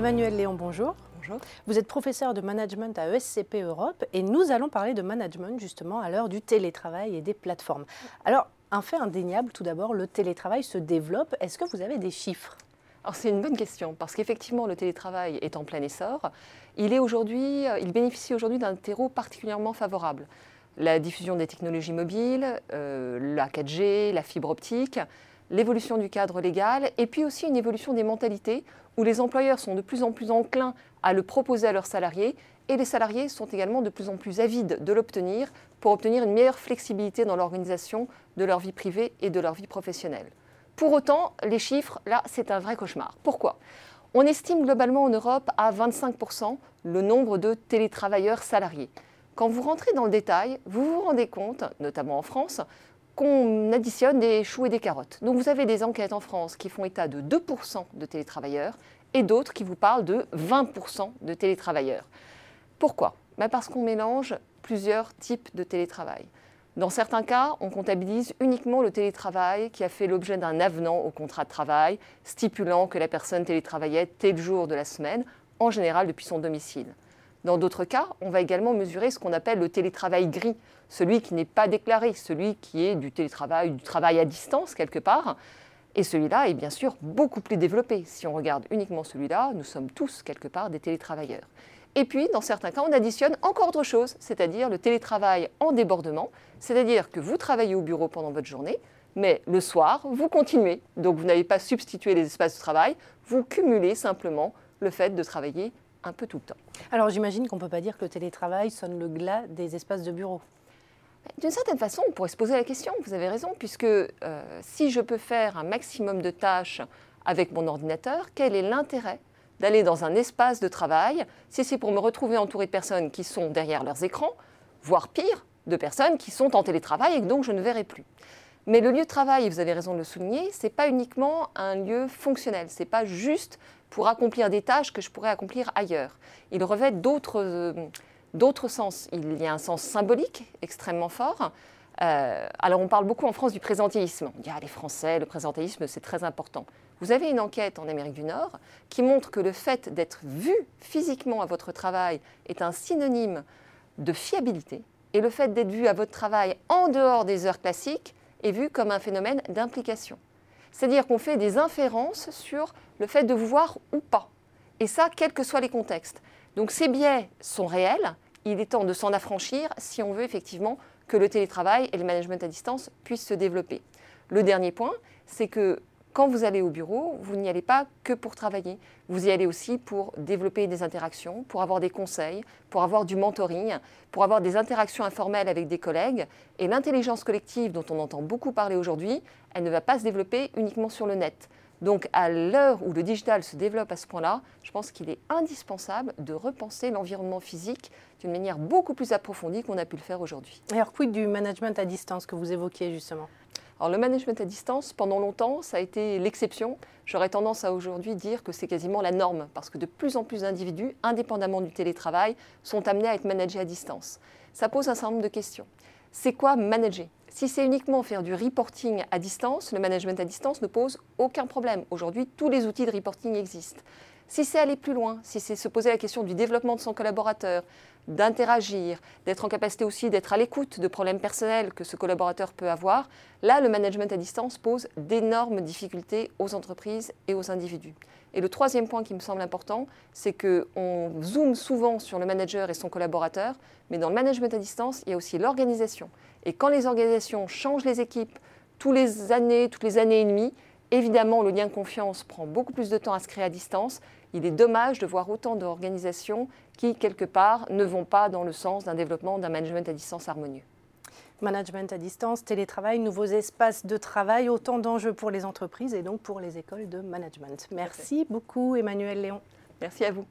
Emmanuel Léon, bonjour. Bonjour. Vous êtes professeur de management à ESCP Europe et nous allons parler de management justement à l'heure du télétravail et des plateformes. Alors, un fait indéniable tout d'abord, le télétravail se développe. Est-ce que vous avez des chiffres? Alors c'est une bonne question parce qu'effectivement le télétravail est en plein essor. Il, est aujourd'hui, il bénéficie aujourd'hui d'un terreau particulièrement favorable. La diffusion des technologies mobiles, euh, la 4G, la fibre optique, l'évolution du cadre légal et puis aussi une évolution des mentalités où les employeurs sont de plus en plus enclins à le proposer à leurs salariés et les salariés sont également de plus en plus avides de l'obtenir pour obtenir une meilleure flexibilité dans l'organisation de leur vie privée et de leur vie professionnelle. Pour autant, les chiffres, là, c'est un vrai cauchemar. Pourquoi? On estime globalement en Europe à 25% le nombre de télétravailleurs salariés. Quand vous rentrez dans le détail, vous vous rendez compte, notamment en France, qu'on additionne des choux et des carottes. Donc vous avez des enquêtes en France qui font état de 2% de télétravailleurs et d'autres qui vous parlent de 20% de télétravailleurs. Pourquoi? Ben Parce qu'on mélange plusieurs types de télétravail. Dans certains cas, on comptabilise uniquement le télétravail qui a fait l'objet d'un avenant au contrat de travail, stipulant que la personne télétravaillait tel jour de la semaine, en général depuis son domicile. Dans d'autres cas, on va également mesurer ce qu'on appelle le télétravail gris, celui qui n'est pas déclaré, celui qui est du télétravail, du travail à distance quelque part. Et celui-là est bien sûr beaucoup plus développé. Si on regarde uniquement celui-là, nous sommes tous quelque part des télétravailleurs. Et puis, dans certains cas, on additionne encore autre chose, c'est-à-dire le télétravail en débordement, c'est-à-dire que vous travaillez au bureau pendant votre journée, mais le soir, vous continuez. Donc, vous n'avez pas substitué les espaces de travail, vous cumulez simplement le fait de travailler un peu tout le temps. Alors j'imagine qu'on ne peut pas dire que le télétravail sonne le glas des espaces de bureau. D'une certaine façon, on pourrait se poser la question, vous avez raison, puisque euh, si je peux faire un maximum de tâches avec mon ordinateur, quel est l'intérêt d'aller dans un espace de travail si c'est pour me retrouver entouré de personnes qui sont derrière leurs écrans, voire pire, de personnes qui sont en télétravail et que donc je ne verrai plus? Mais le lieu de travail, vous avez raison de le souligner, ce n'est pas uniquement un lieu fonctionnel, ce n'est pas juste pour accomplir des tâches que je pourrais accomplir ailleurs. Il revêt d'autres euh, sens. Il y a un sens symbolique extrêmement fort. Euh, alors on parle beaucoup en France du présentéisme. On dit ah, les Français, le présentéisme c'est très important. Vous avez une enquête en Amérique du Nord qui montre que le fait d'être vu physiquement à votre travail est un synonyme de fiabilité et le fait d'être vu à votre travail en dehors des heures classiques est vu comme un phénomène d'implication. C'est-à-dire qu'on fait des inférences sur le fait de vous voir ou pas. Et ça, quels que soient les contextes. Donc ces biais sont réels. Il est temps de s'en affranchir si on veut effectivement que le télétravail et le management à distance puissent se développer. Le dernier point, c'est que quand vous allez au bureau, vous n'y allez pas que pour travailler. Vous y allez aussi pour développer des interactions, pour avoir des conseils, pour avoir du mentoring, pour avoir des interactions informelles avec des collègues. Et l'intelligence collective dont on entend beaucoup parler aujourd'hui, elle ne va pas se développer uniquement sur le net. Donc à l'heure où le digital se développe à ce point-là, je pense qu'il est indispensable de repenser l'environnement physique d'une manière beaucoup plus approfondie qu'on a pu le faire aujourd'hui. Alors quid du management à distance que vous évoquiez justement? Alors le management à distance, pendant longtemps, ça a été l'exception. J'aurais tendance à aujourd'hui dire que c'est quasiment la norme, parce que de plus en plus d'individus, indépendamment du télétravail, sont amenés à être managés à distance. Ça pose un certain nombre de questions. C'est quoi manager? Si c'est uniquement faire du reporting à distance, le management à distance ne pose aucun problème. Aujourd'hui, tous les outils de reporting existent. Si c'est aller plus loin, si c'est se poser la question du développement de son collaborateur, d'interagir, d'être en capacité aussi d'être à l'écoute de problèmes personnels que ce collaborateur peut avoir, là, le management à distance pose d'énormes difficultés aux entreprises et aux individus. Et le troisième point qui me semble important, c'est qu'on zoome souvent sur le manager et son collaborateur, mais dans le management à distance, il y a aussi l'organisation. Et quand les organisations changent les équipes tous les années, toutes les années et demie, Évidemment, le lien de confiance prend beaucoup plus de temps à se créer à distance. Il est dommage de voir autant d'organisations qui, quelque part, ne vont pas dans le sens d'un développement d'un management à distance harmonieux. Management à distance, télétravail, nouveaux espaces de travail, autant d'enjeux pour les entreprises et donc pour les écoles de management. Merci beaucoup Emmanuel Léon. Merci à vous.